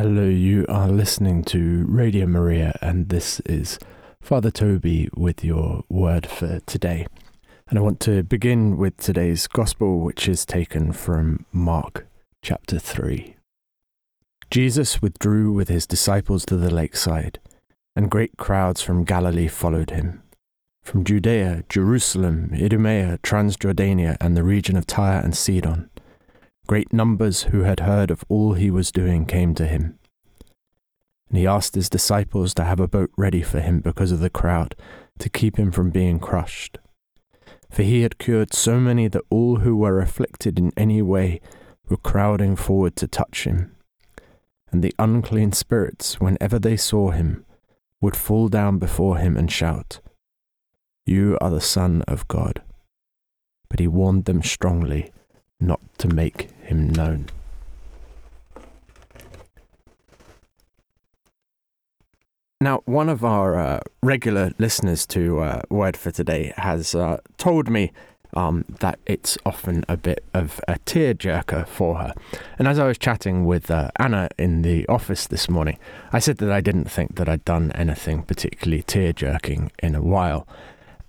Hello, you are listening to Radio Maria, and this is Father Toby with your word for today. And I want to begin with today's Gospel, which is taken from Mark chapter 3. Jesus withdrew with his disciples to the lakeside, and great crowds from Galilee followed him. From Judea, Jerusalem, Idumea, Transjordania, and the region of Tyre and Sidon Great numbers who had heard of all he was doing came to him. And he asked his disciples to have a boat ready for him because of the crowd, to keep him from being crushed. For he had cured so many that all who were afflicted in any way were crowding forward to touch him. And the unclean spirits, whenever they saw him, would fall down before him and shout, You are the Son of God. But he warned them strongly not to make him known. Now, one of our uh, regular listeners to uh, Word for Today has uh, told me um, that it's often a bit of a tearjerker for her. And as I was chatting with uh, Anna in the office this morning, I said that I didn't think that I'd done anything particularly tear-jerking in a while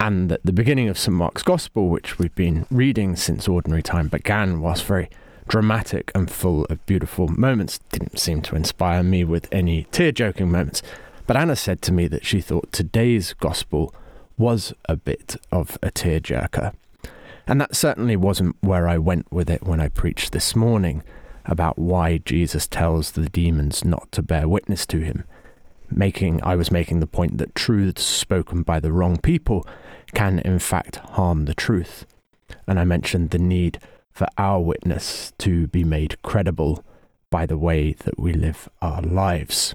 and that the beginning of St. Mark's Gospel, which we've been reading since ordinary time began, was very dramatic and full of beautiful moments. Didn't seem to inspire me with any tear joking moments. But Anna said to me that she thought today's Gospel was a bit of a tear jerker. And that certainly wasn't where I went with it when I preached this morning about why Jesus tells the demons not to bear witness to him. Making I was making the point that truths spoken by the wrong people can in fact harm the truth. And I mentioned the need for our witness to be made credible by the way that we live our lives.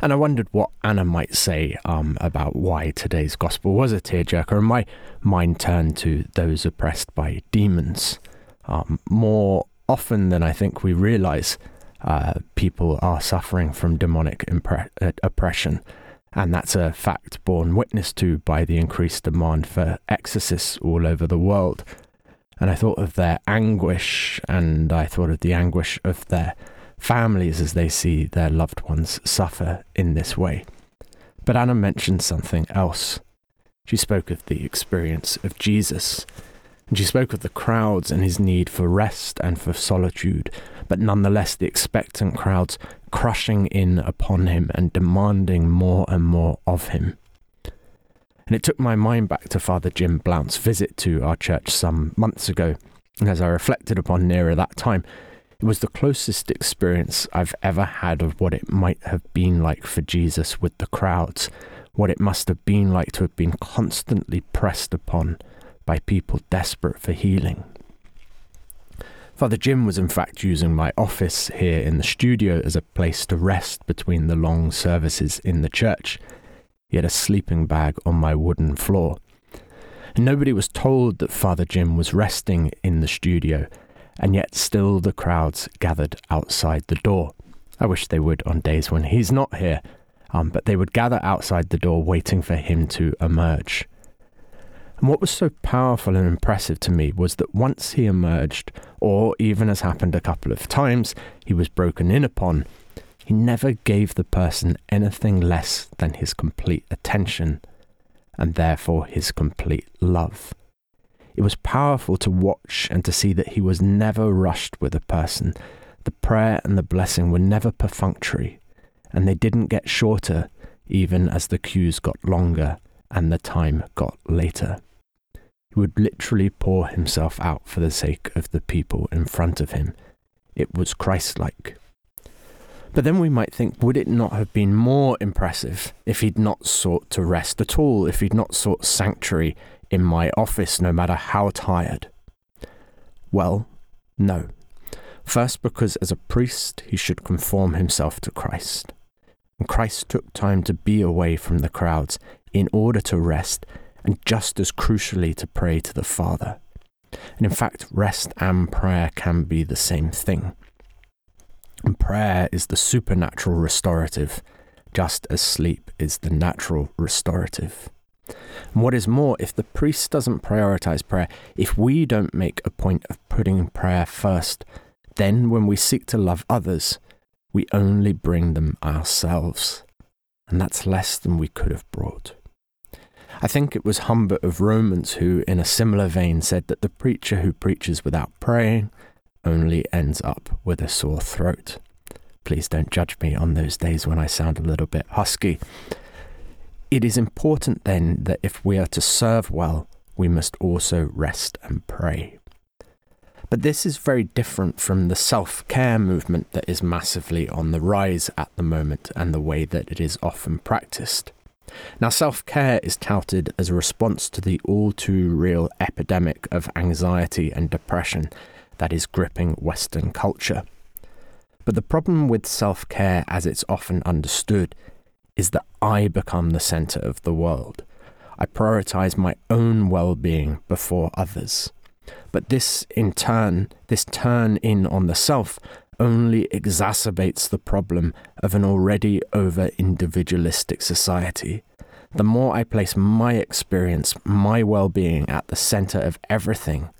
And I wondered what Anna might say um, about why today's gospel was a tearjerker, and my mind turned to those oppressed by demons. Um, more often than I think we realize, uh, people are suffering from demonic impre- uh, oppression. And that's a fact borne witness to by the increased demand for exorcists all over the world. And I thought of their anguish, and I thought of the anguish of their families as they see their loved ones suffer in this way. But Anna mentioned something else. She spoke of the experience of Jesus, and she spoke of the crowds and his need for rest and for solitude, but nonetheless the expectant crowds crushing in upon him and demanding more and more of him. And it took my mind back to Father Jim Blount's visit to our church some months ago. And as I reflected upon nearer that time, it was the closest experience I've ever had of what it might have been like for Jesus with the crowds, what it must have been like to have been constantly pressed upon by people desperate for healing. Father Jim was in fact using my office here in the studio as a place to rest between the long services in the church. He had a sleeping bag on my wooden floor. And nobody was told that Father Jim was resting in the studio, and yet still the crowds gathered outside the door. I wish they would on days when he's not here, um, but they would gather outside the door waiting for him to emerge. And what was so powerful and impressive to me was that once he emerged, or even as happened a couple of times, he was broken in upon, he never gave the person anything less than his complete attention, and therefore his complete love. It was powerful to watch and to see that he was never rushed with a person. The prayer and the blessing were never perfunctory, and they didn't get shorter even as the queues got longer and the time got later. Would literally pour himself out for the sake of the people in front of him. It was Christ like. But then we might think, would it not have been more impressive if he'd not sought to rest at all, if he'd not sought sanctuary in my office, no matter how tired? Well, no. First, because as a priest, he should conform himself to Christ. And Christ took time to be away from the crowds in order to rest and just as crucially to pray to the Father. And in fact, rest and prayer can be the same thing. And prayer is the supernatural restorative, just as sleep is the natural restorative. And what is more, if the priest doesn't prioritize prayer, if we don't make a point of putting prayer first, then when we seek to love others, we only bring them ourselves, and that's less than we could have brought. I think it was Humbert of Romans who, in a similar vein, said that the preacher who preaches without praying only ends up with a sore throat. Please don't judge me on those days when I sound a little bit husky. It is important then that if we are to serve well, we must also rest and pray. But this is very different from the self care movement that is massively on the rise at the moment and the way that it is often practiced. Now, self care is touted as a response to the all too real epidemic of anxiety and depression that is gripping Western culture. But the problem with self care, as it's often understood, is that I become the centre of the world. I prioritize my own well being before others. But this, in turn, this turn in on the self, only exacerbates the problem of an already over individualistic society. The more I place my experience, my well being at the center of everything,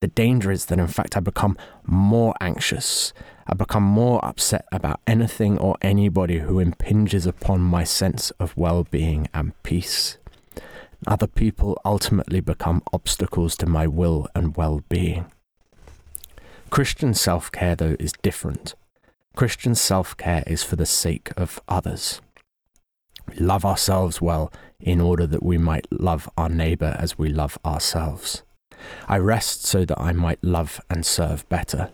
the danger is that in fact I become more anxious. I become more upset about anything or anybody who impinges upon my sense of well being and peace. Other people ultimately become obstacles to my will and well being. Christian self care, though, is different. Christian self care is for the sake of others. We love ourselves well in order that we might love our neighbour as we love ourselves. I rest so that I might love and serve better.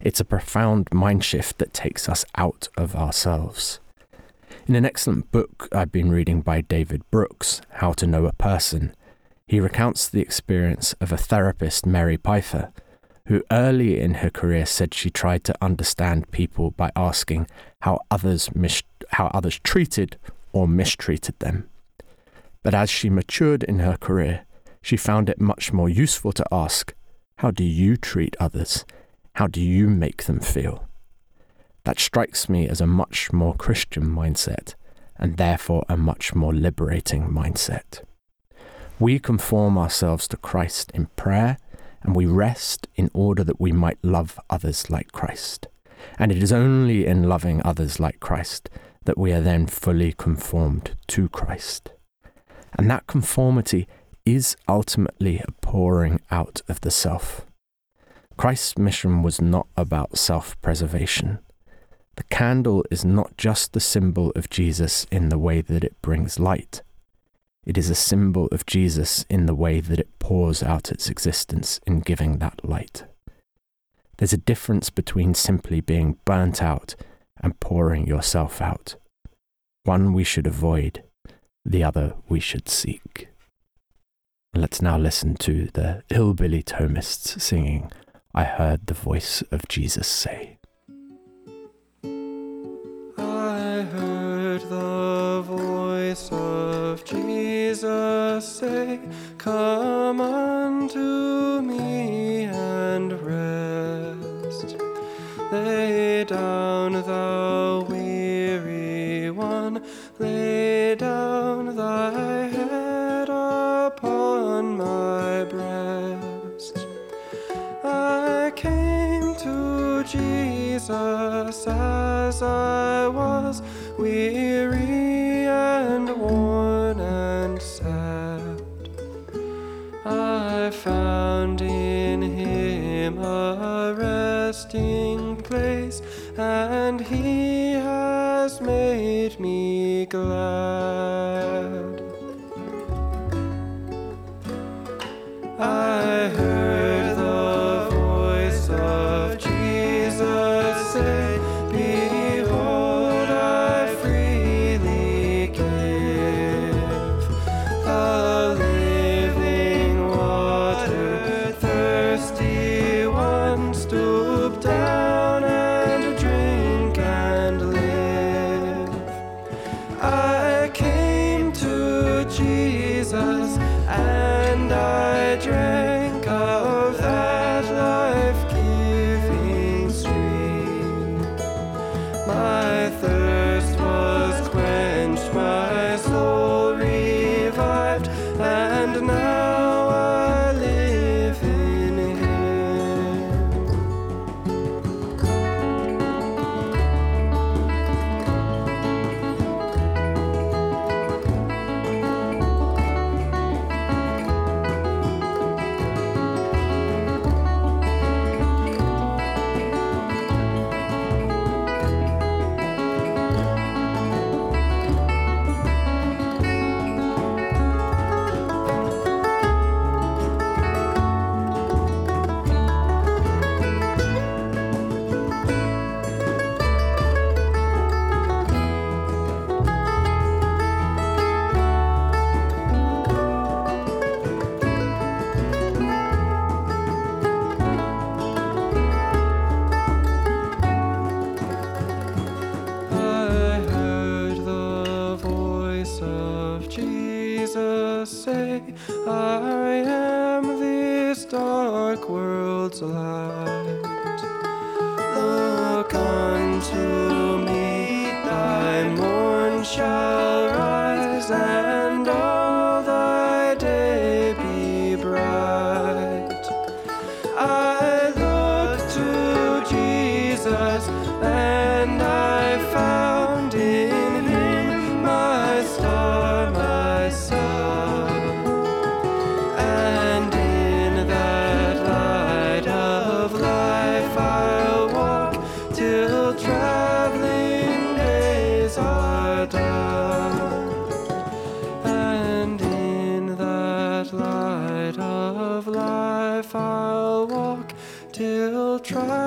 It's a profound mind shift that takes us out of ourselves. In an excellent book I've been reading by David Brooks, How to Know a Person, he recounts the experience of a therapist, Mary Pipher, who early in her career said she tried to understand people by asking how others, mis- how others treated or mistreated them. But as she matured in her career, she found it much more useful to ask, How do you treat others? How do you make them feel? That strikes me as a much more Christian mindset, and therefore a much more liberating mindset. We conform ourselves to Christ in prayer, and we rest in order that we might love others like Christ. And it is only in loving others like Christ that we are then fully conformed to Christ. And that conformity is ultimately a pouring out of the self. Christ's mission was not about self preservation. The candle is not just the symbol of Jesus in the way that it brings light. It is a symbol of Jesus in the way that it pours out its existence in giving that light. There's a difference between simply being burnt out and pouring yourself out. One we should avoid, the other we should seek. Let's now listen to the Hillbilly Thomists singing, I Heard the Voice of Jesus Say. I heard the voice of Jesus say, Come unto Jesus as I was, weary and worn and sad. I found in him a resting place, and he has made me glad. I heard light